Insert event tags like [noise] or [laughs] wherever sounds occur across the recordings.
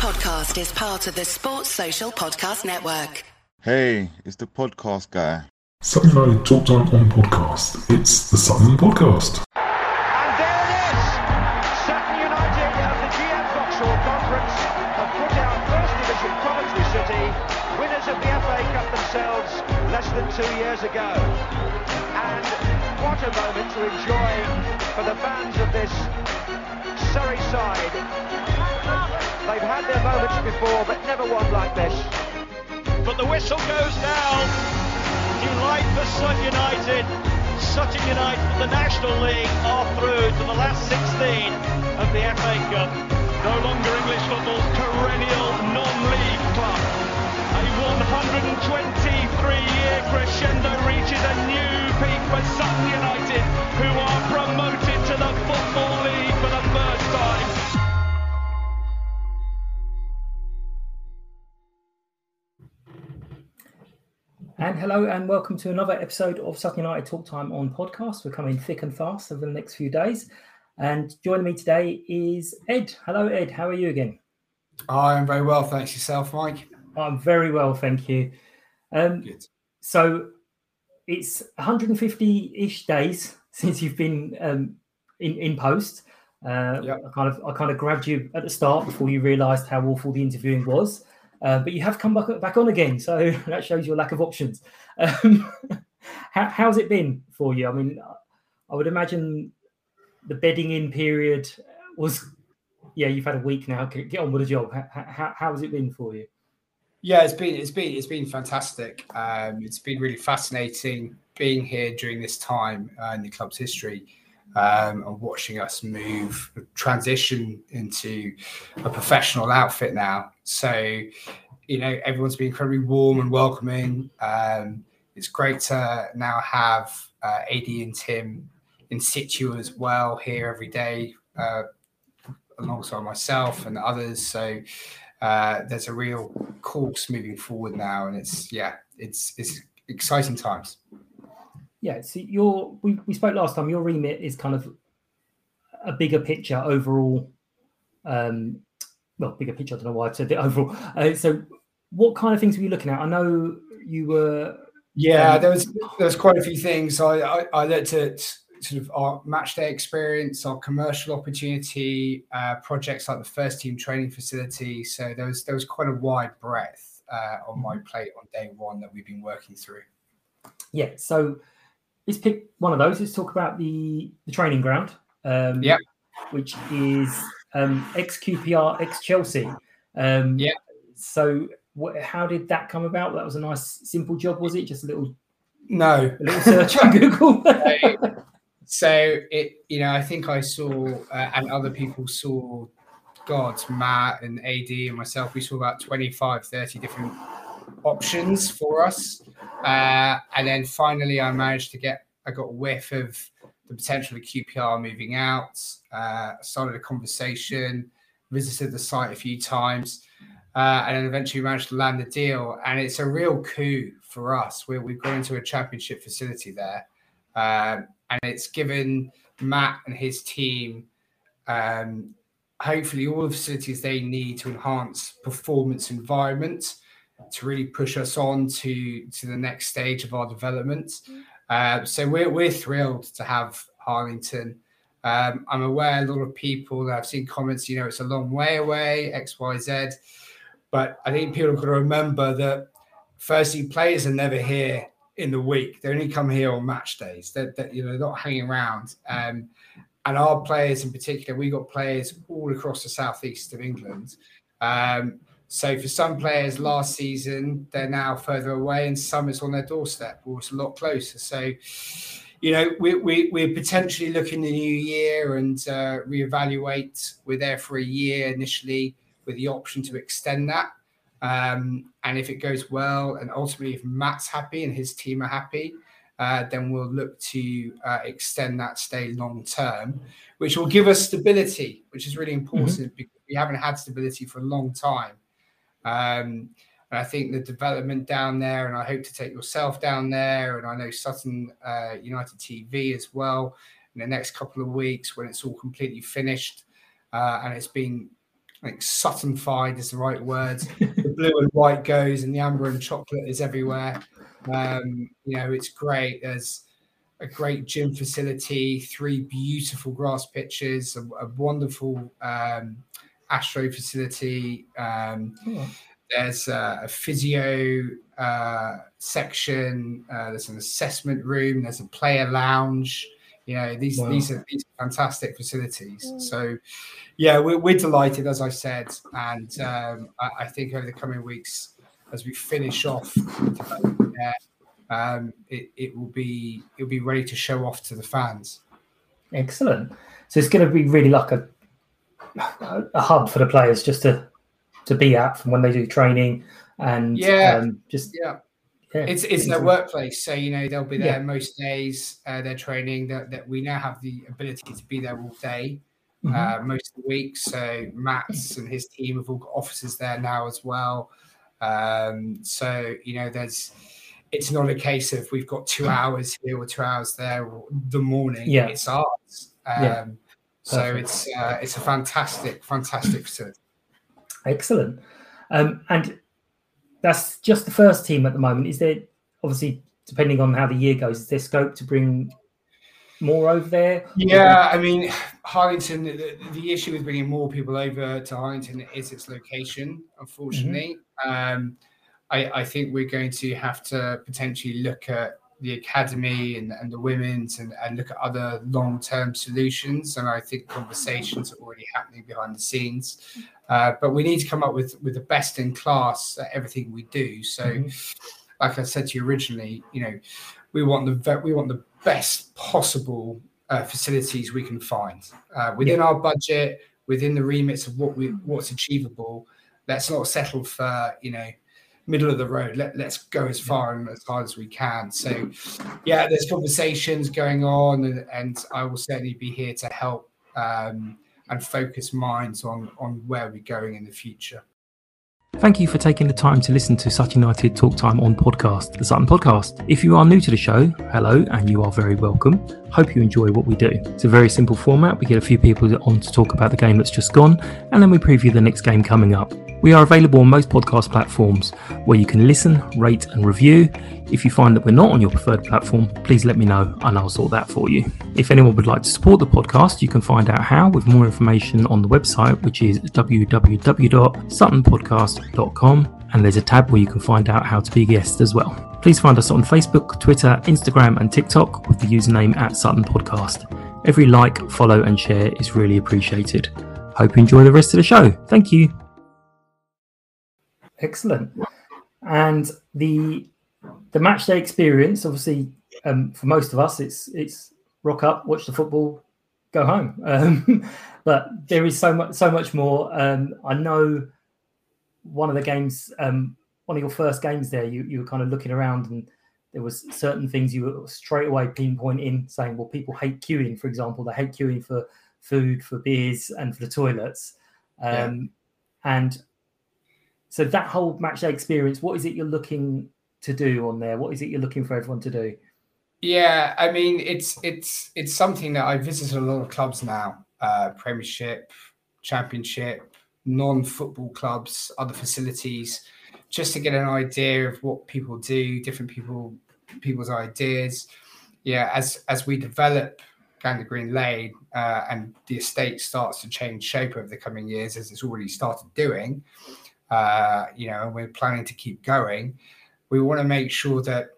podcast is part of the Sports Social Podcast Network. Hey, it's the podcast guy. Something I talked on on podcast. It's the Sutton Podcast. And there it is! Sutton United of the GM Vauxhall Conference have put out First Division Coventry City, winners of the FA Cup themselves less than two years ago. And what a moment to enjoy for the fans of this Surrey side. They've had their moments before, but never one like this. But the whistle goes down. Delight for Sutton United. Sutton United, for the National League, are through to the last 16 of the FA Cup. No longer English football's perennial non-league club. A 123-year crescendo reaches a new peak for Sutton United, who are promoted to the Football League for the first time. And hello and welcome to another episode of Sutton United Talk Time on podcast. We're coming thick and fast over the next few days. And joining me today is Ed. Hello, Ed. How are you again? I am very well, thanks yourself, Mike. I'm very well, thank you. Um, Good. so it's 150-ish days [laughs] since you've been um, in in post. Uh, Yep. I kind of I kind of grabbed you at the start before you realised how awful the interviewing was. Uh, but you have come back back on again, so [laughs] that shows your lack of options. Um, [laughs] how, how's it been for you? I mean, I would imagine the bedding in period was, yeah, you've had a week now. Get on with the job. How, how, how has it been for you? Yeah, it's been it's been it's been fantastic. Um, it's been really fascinating being here during this time uh, in the club's history um, and watching us move transition into a professional outfit now. So, you know, everyone's been incredibly warm and welcoming. Um, it's great to now have uh, AD and Tim in situ as well here every day. Uh, alongside myself and others. So uh, there's a real course moving forward now, and it's yeah, it's it's exciting times. Yeah, so your we, we spoke last time. Your remit is kind of a bigger picture overall. Um, well, bigger picture. I don't know why I said it overall. Uh, so, what kind of things were you looking at? I know you were. Yeah, Um, there was there was quite a few things. I I, I looked at sort of our match day experience, our commercial opportunity, uh, projects like the first team training facility. So there was there was quite a wide breadth uh, on my plate on day one that we've been working through. Yeah, so let's pick one of those. Let's talk about the the training ground. Um, Yep. Which is um, ex QPR, ex Chelsea. Um, Yeah. So, what, how did that come about? That was a nice, simple job, was it? Just a little, No, a little search on Google. [laughs] so it you know i think i saw uh, and other people saw god matt and ad and myself we saw about 25 30 different options for us. Uh, and then finally i managed to get i got a whiff of the potential of qpr moving out. Uh, started a conversation visited the site a few times uh, and then eventually managed to land the deal. And it's a real coup for us. Where we've gone into a championship facility there um, and it's given Matt and his team um, hopefully all the facilities they need to enhance performance environment to really push us on to to the next stage of our development. Uh, so we're we're thrilled to have Harlington. Um, I'm aware a lot of people that I've seen comments, you know, it's a long way away, X, Y, Z. But I think people have got to remember that firstly, players are never here in the week. They only come here on match days. They're, they're, you know, they're not hanging around. Um, and our players in particular, we got players all across the southeast of England. Um, so for some players last season, they're now further away, and some it's on their doorstep or it's a lot closer. So, you know, we, we, we're potentially looking the new year and uh, reevaluate. We're there for a year initially with the option to extend that. Um, and if it goes well, and ultimately if Matt's happy and his team are happy, uh, then we'll look to uh, extend that stay long term, which will give us stability, which is really important because we haven't had stability for a long time. Um, and I think the development down there, and I hope to take yourself down there, and I know Sutton uh, United TV as well in the next couple of weeks when it's all completely finished uh, and it's been like Suttonfied is the right word. the [laughs] blue and white goes, and the amber and chocolate is everywhere. Um, you know, it's great. There's a great gym facility, three beautiful grass pitches, a, a wonderful um, astro facility. Um, oh. There's a, a physio uh, section. Uh, there's an assessment room. There's a player lounge. You know, these wow. these are these are fantastic facilities. Mm. So, yeah, we're, we're delighted, as I said, and um, I, I, think over the coming weeks, as we finish off there, um, it, it will be it'll be ready to show off to the fans. Excellent. So it's going to be really like a a hub for the players just to to be at from when they do training and yeah, um, just yeah. Yeah, it's it's their workplace, so you know they'll be there yeah. most days. Uh, they're training. That, that we now have the ability to be there all day, mm-hmm. uh, most of the week. So Matt's and his team have all got offices there now as well. Um, so you know, there's it's not a case of we've got two hours here or two hours there or the morning. Yeah, it's ours. Um, yeah. So it's uh, it's a fantastic, fantastic facility. Excellent. Um, and that's just the first team at the moment. Is there obviously depending on how the year goes, is there scope to bring more over there? Yeah, I mean, Harlington. The, the, issue with bringing more people over to Harlington is its location. Unfortunately, mm-hmm. um, I, I, think we're going to have to potentially look at the academy and, and the women's and, and look at other long-term solutions. And I think conversations are already happening behind the scenes. Uh, but we need to come up with with the best in class at everything we do. So, mm-hmm. like I said to you originally, you know, we want the we want the best possible uh, facilities we can find uh, within yeah. our budget, within the remits of what we what's achievable. Let's not settle for you know middle of the road. Let, let's go as far and as hard as we can. So, yeah, there's conversations going on, and, and I will certainly be here to help um, and focus minds on on where we're going in the future. Thank you for taking the time to listen to Sutton United Talk Time on podcast, the Sutton Podcast. If you are new to the show, hello, and you are very welcome. Hope you enjoy what we do. It's a very simple format. We get a few people on to talk about the game that's just gone, and then we preview the next game coming up. We are available on most podcast platforms where you can listen, rate, and review. If you find that we're not on your preferred platform, please let me know and I'll sort that for you. If anyone would like to support the podcast, you can find out how with more information on the website, which is www.suttonpodcast.com. And there's a tab where you can find out how to be a guest as well. Please find us on Facebook, Twitter, Instagram, and TikTok with the username at Sutton Podcast. Every like, follow, and share is really appreciated. Hope you enjoy the rest of the show. Thank you. Excellent. And the the match day experience, obviously, um, for most of us, it's it's rock up, watch the football, go home. [laughs] Um, but there is so much so much more. Um, I know one of the games, um, one of your first games there, you you were kind of looking around and there was certain things you were straight away pinpointing, saying, well, people hate queuing, for example, they hate queuing for food, for beers, and for the toilets. Yeah. Um, and so that whole match day experience, what is it you're looking to do on there? What is it you're looking for everyone to do? Yeah, I mean it's it's it's something that I visited a lot of clubs now, uh, Premiership, Championship, non-football clubs, other facilities, just to get an idea of what people do, different people people's ideas. Yeah, as as we develop Gander Green Lane uh, and the estate starts to change shape over the coming years, as it's already started doing, uh, you know, and we're planning to keep going, we want to make sure that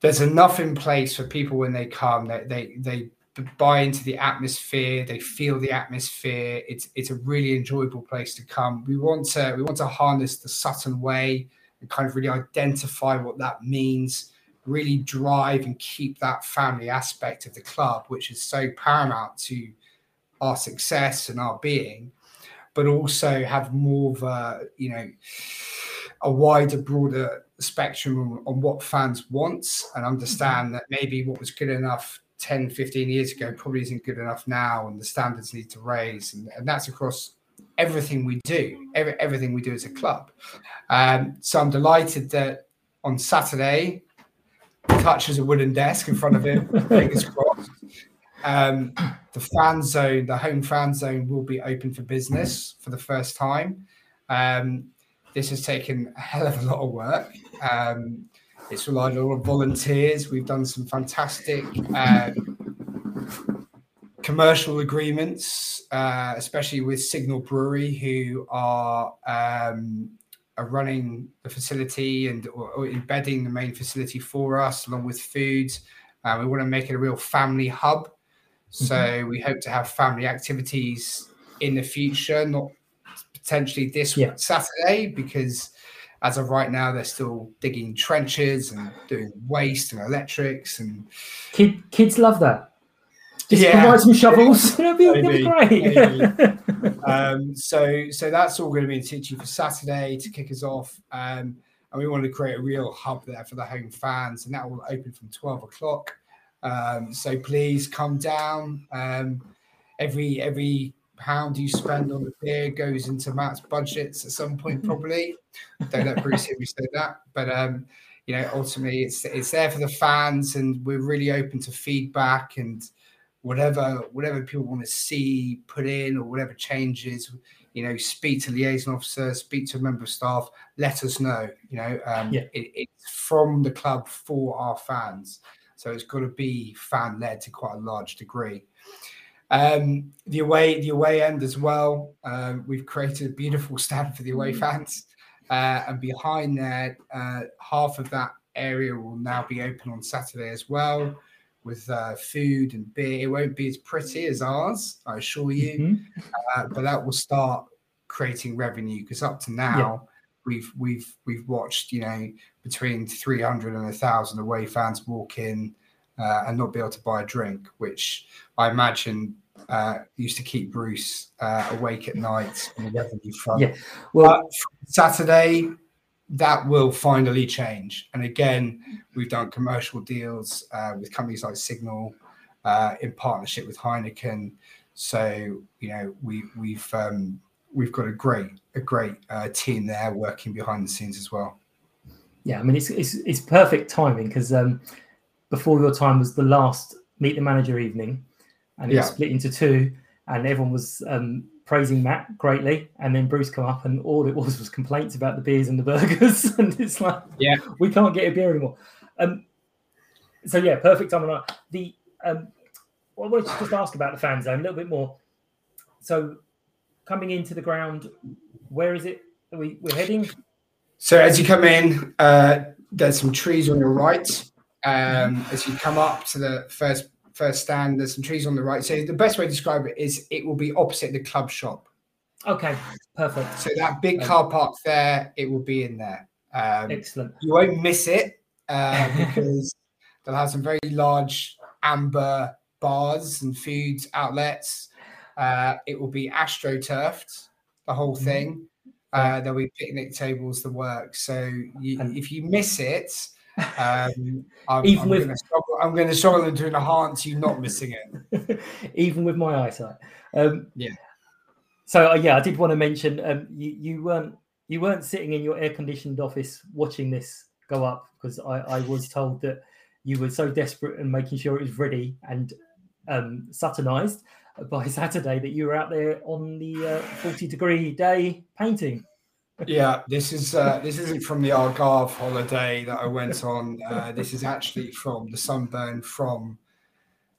there's enough in place for people when they come that they they buy into the atmosphere, they feel the atmosphere. It's it's a really enjoyable place to come. We want to we want to harness the Sutton way and kind of really identify what that means. Really drive and keep that family aspect of the club, which is so paramount to our success and our being but also have more of a you know a wider, broader spectrum on, on what fans want and understand mm-hmm. that maybe what was good enough 10, 15 years ago probably isn't good enough now, and the standards need to raise, and, and that's across everything we do, every, everything we do as a club. Um, so I'm delighted that on Saturday, touches a wooden desk in front of him, [laughs] fingers crossed. Um, the fan zone, the home fan zone, will be open for business for the first time. Um, this has taken a hell of a lot of work. Um, it's relied on a lot of volunteers. We've done some fantastic uh, commercial agreements, uh, especially with Signal Brewery, who are um, are running the facility and or, or embedding the main facility for us, along with food. Uh, we want to make it a real family hub. So mm-hmm. we hope to have family activities in the future, not potentially this yeah. Saturday, because as of right now, they're still digging trenches and doing waste and electrics and Kid, kids love that. Just yeah. provide some shovels. [laughs] it'll, be, it'll be great. [laughs] um, so, so that's all going to be in situ for Saturday to kick us off. Um, and we want to create a real hub there for the home fans, and that will open from 12 o'clock. Um, so please come down. Um, every every pound you spend on the beer goes into Matt's budgets at some point, [laughs] probably. Don't let Bruce hear me say that, but um, you know, ultimately, it's it's there for the fans, and we're really open to feedback and whatever whatever people want to see put in or whatever changes you know speak to liaison officer speak to a member of staff let us know you know um, yeah. it, it's from the club for our fans so it's got to be fan led to quite a large degree um, the away the away end as well um, we've created a beautiful stand for the away mm. fans uh, and behind there uh, half of that area will now be open on saturday as well with uh, food and beer. It won't be as pretty as ours, I assure you, mm-hmm. uh, but that will start creating revenue because up to now yeah. we've we've we've watched you know between 300 and a thousand away fans walk in uh, and not be able to buy a drink, which I imagine uh, used to keep Bruce uh, awake at night on the revenue front. Yeah. Well, Saturday that will finally change. And again, we've done commercial deals uh, with companies like Signal uh, in partnership with Heineken. So you know we we've um, we've got a great a great uh, team there working behind the scenes as well. Yeah, I mean it's it's, it's perfect timing because um, before your time was the last meet the manager evening, and it yeah. was split into two, and everyone was um, praising Matt greatly, and then Bruce come up, and all it was was complaints about the beers and the burgers, [laughs] and it's like, yeah, we can't get a beer anymore. Um, so yeah, perfect time. The um, well, I wanted to just ask about the fan zone a little bit more. So, coming into the ground, where is it? Are we we're heading? So as you come in, uh, there's some trees on your right. Um, as you come up to the first first stand. There's some trees on the right. So the best way to describe it is it will be opposite the club shop. Okay, perfect. So that big car park there, it will be in there. Um, Excellent. You won't miss it uh, [laughs] because they'll have some very large amber bars and food outlets. Uh, it will be astroturfed, the whole mm-hmm. thing. Uh, there'll be picnic tables, the work. So you, if you miss it, um, I'm, Even I'm with gonna struggle, I'm going to struggle to enhance you not missing it. [laughs] Even with my eyesight. Um, yeah. So uh, yeah, I did want to mention um, you, you weren't you weren't sitting in your air conditioned office watching this go up because I, I was told that you were so desperate and making sure it was ready and um, Suttonized by [laughs] Saturday that you were out there on the uh, 40 degree day painting yeah, this is uh, this isn't from the Algarve holiday that I went on. Uh, this is actually from the sunburn from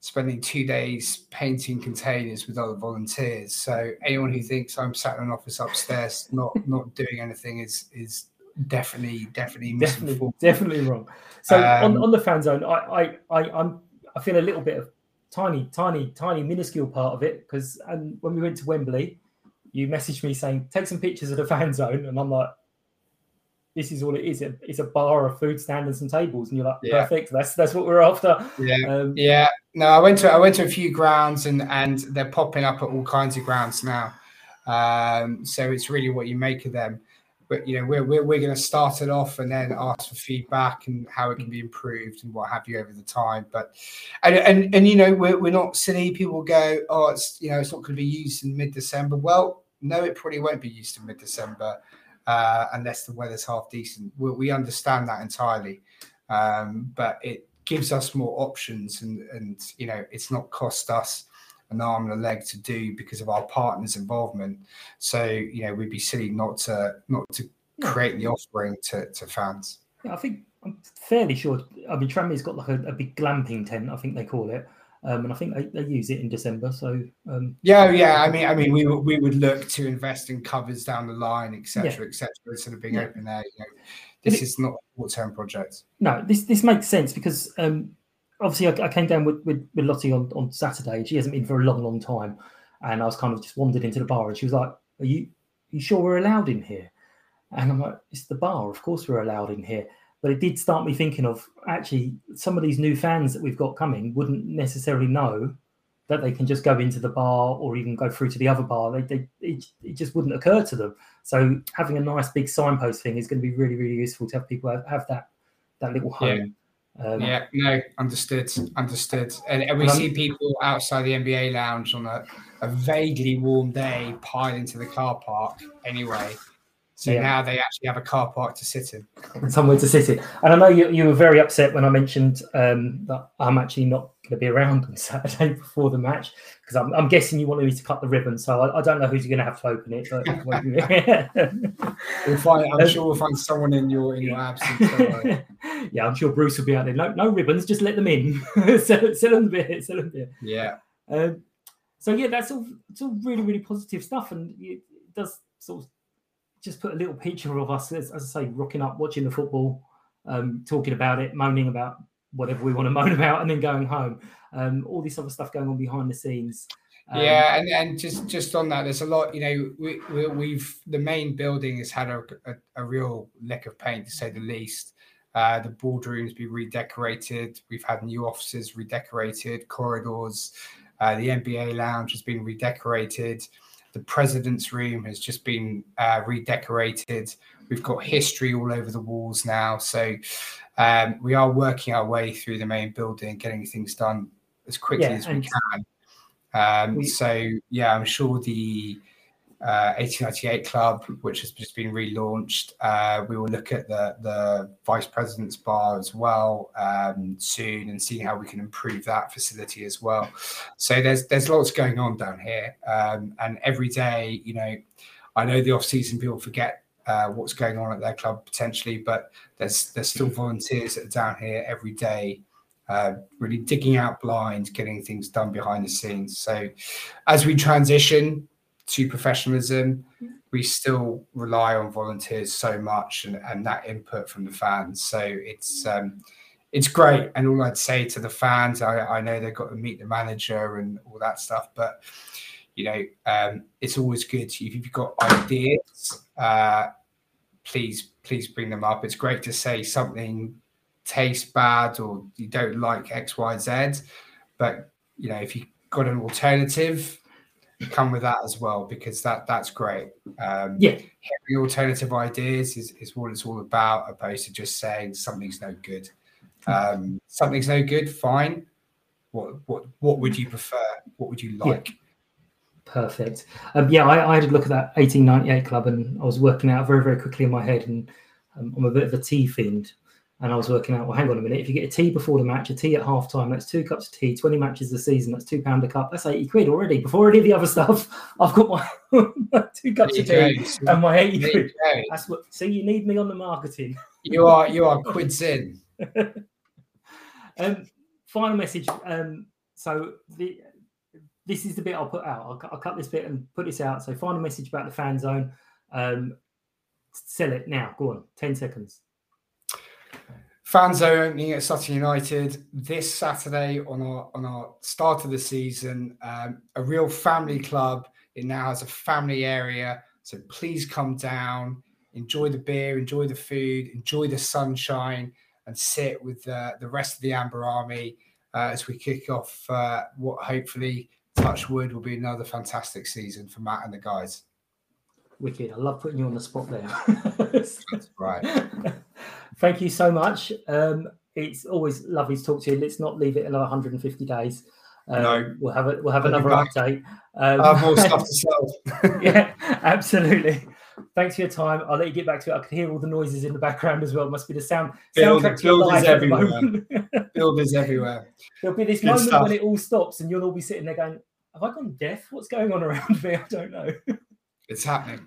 spending two days painting containers with other volunteers. So anyone who thinks I'm sat in an office upstairs not not doing anything is is definitely definitely definitely definitely wrong. So um, on, on the fan zone, I I, I I'm I feel a little bit of tiny tiny tiny minuscule part of it because and when we went to Wembley you messaged me saying take some pictures of the fan zone, and I'm like, this is all it is. It's a bar, a food stand, and some tables, and you're like, yeah. perfect. That's that's what we're after. Yeah, um, yeah. No, I went to I went to a few grounds, and and they're popping up at all kinds of grounds now. Um, so it's really what you make of them. But you know, we're we're, we're going to start it off and then ask for feedback and how it can be improved and what have you over the time. But and and, and you know, we're, we're not silly. People go, oh, it's you know, it's not going to be used in mid December. Well, no, it probably won't be used in mid December uh, unless the weather's half decent. We, we understand that entirely, um, but it gives us more options, and and you know it's not cost us an arm and a leg to do because of our partners' involvement. So you know, we'd be silly not to not to create the offering to, to fans. Yeah, I think I'm fairly sure. I mean, Tranmere's got like a, a, big glamping tent, I think they call it, um, and I think they, they use it in December. So um, yeah, yeah. I mean, I mean, we we would look to invest in covers down the line, etc., yeah. etc. Instead of being yeah. open there, you know, this it, is not a short-term project. No, this this makes sense because um, obviously I, I, came down with, with, with Lottie on, on Saturday. She hasn't been for a long, long time, and I was kind of just wandered into the bar, and she was like, "Are you are you sure we're allowed in here?" And I'm like, "It's the bar. Of course we're allowed in here." But it did start me thinking of actually some of these new fans that we've got coming wouldn't necessarily know that they can just go into the bar or even go through to the other bar. They, they it, it just wouldn't occur to them. So having a nice big signpost thing is going to be really, really useful to have people have, have that that little home. Yeah. Um, yeah, no, understood, understood. And, and we see people outside the NBA lounge on a, a vaguely warm day pile into the car park anyway. So yeah. now they actually have a car park to sit in. And somewhere to sit in. And I know you, you were very upset when I mentioned um, that I'm actually not going to be around on [laughs] Saturday before the match because I'm, I'm, guessing you wanted me to cut the ribbon. So I, I don't know who's going to have to open it. But [laughs] we'll find, I'm sure we'll find someone in your in your absence. [laughs] yeah, I'm sure Bruce will be out there. No, no ribbons, just let them in. sell, sell them beer. Sell them beer. Yeah. Um, so yeah, that's all. It's all really, really positive stuff, and it does sort of just put a little picture of us, as, as I say, rocking up, watching the football, um, talking about it, moaning about whatever we want to [laughs] moan about, and then going home. Um, all this other stuff going on behind the scenes. Um, yeah, and, and just just on that, there's a lot. You know, we, we have the main building has had a, a, a, real lick of paint to say the least. Uh, the boardrooms be redecorated. We've had new offices redecorated, corridors. Uh, the NBA lounge has been redecorated. The president's room has just been uh, redecorated. We've got history all over the walls now. So um, we are working our way through the main building, getting things done as quickly yeah, as we can. Um, we, so yeah, I'm sure the uh, 1898 Club, which has just been relaunched. Uh, we will look at the the vice president's bar as well um, soon and see how we can improve that facility as well. So there's there's lots going on down here, um, and every day, you know, I know the off season people forget uh, what's going on at their club potentially, but there's there's still volunteers that are down here every day. Uh, really digging out blinds, getting things done behind the scenes. So, as we transition to professionalism, we still rely on volunteers so much and, and that input from the fans. So it's um, it's great. And all I'd say to the fans, I, I know they've got to meet the manager and all that stuff, but you know, um, it's always good if you've got ideas. Uh, please, please bring them up. It's great to say something tastes bad or you don't like X, Y, Z, but you know, if you've got an alternative, come with that as well because that that's great. Um, yeah, hearing alternative ideas is, is what it's all about, opposed to just saying something's no good. Um, something's no good, fine. What what what would you prefer? What would you like? Yeah. Perfect. Um, yeah, I, I, had a look at that 1898 club and I was working out very, very quickly in my head. And um, I'm a bit of a tea fiend and I was working out, well, hang on a minute. If you get a tea before the match, a tea at half time, that's two cups of tea, 20 matches a season, that's two pound a cup. That's 80 quid already. Before any of the other stuff, [laughs] I've got my [laughs] two cups of tea and my 80 quid. That's what see you need me on the marketing. You are you are quids in. [laughs] um, final message. Um, so the this is the bit I'll put out. I'll, I'll, cut this bit and put this out. So final message about the fan zone. Um, sell it now. Go on, 10 seconds. Fan zone opening at Sutton United this Saturday on our on our start of the season. Um, a real family club. It now has a family area, so please come down, enjoy the beer, enjoy the food, enjoy the sunshine, and sit with uh, the rest of the Amber Army uh, as we kick off uh, what hopefully, touch wood, will be another fantastic season for Matt and the guys. Wicked. I love putting you on the spot there. That's right. [laughs] Thank you so much. Um, it's always lovely to talk to you. Let's not leave it another 150 days. Um, no, we'll have a, we'll have another update. Um, I have more stuff to [laughs] sell. yeah, absolutely. Thanks for your time. I'll let you get back to it. I can hear all the noises in the background as well. It must be the sound Build, soundtrack builders everywhere. [laughs] builders everywhere. There'll be this Good moment stuff. when it all stops, and you'll all be sitting there going, have I gone deaf? What's going on around [laughs] me? I don't know. It's happening.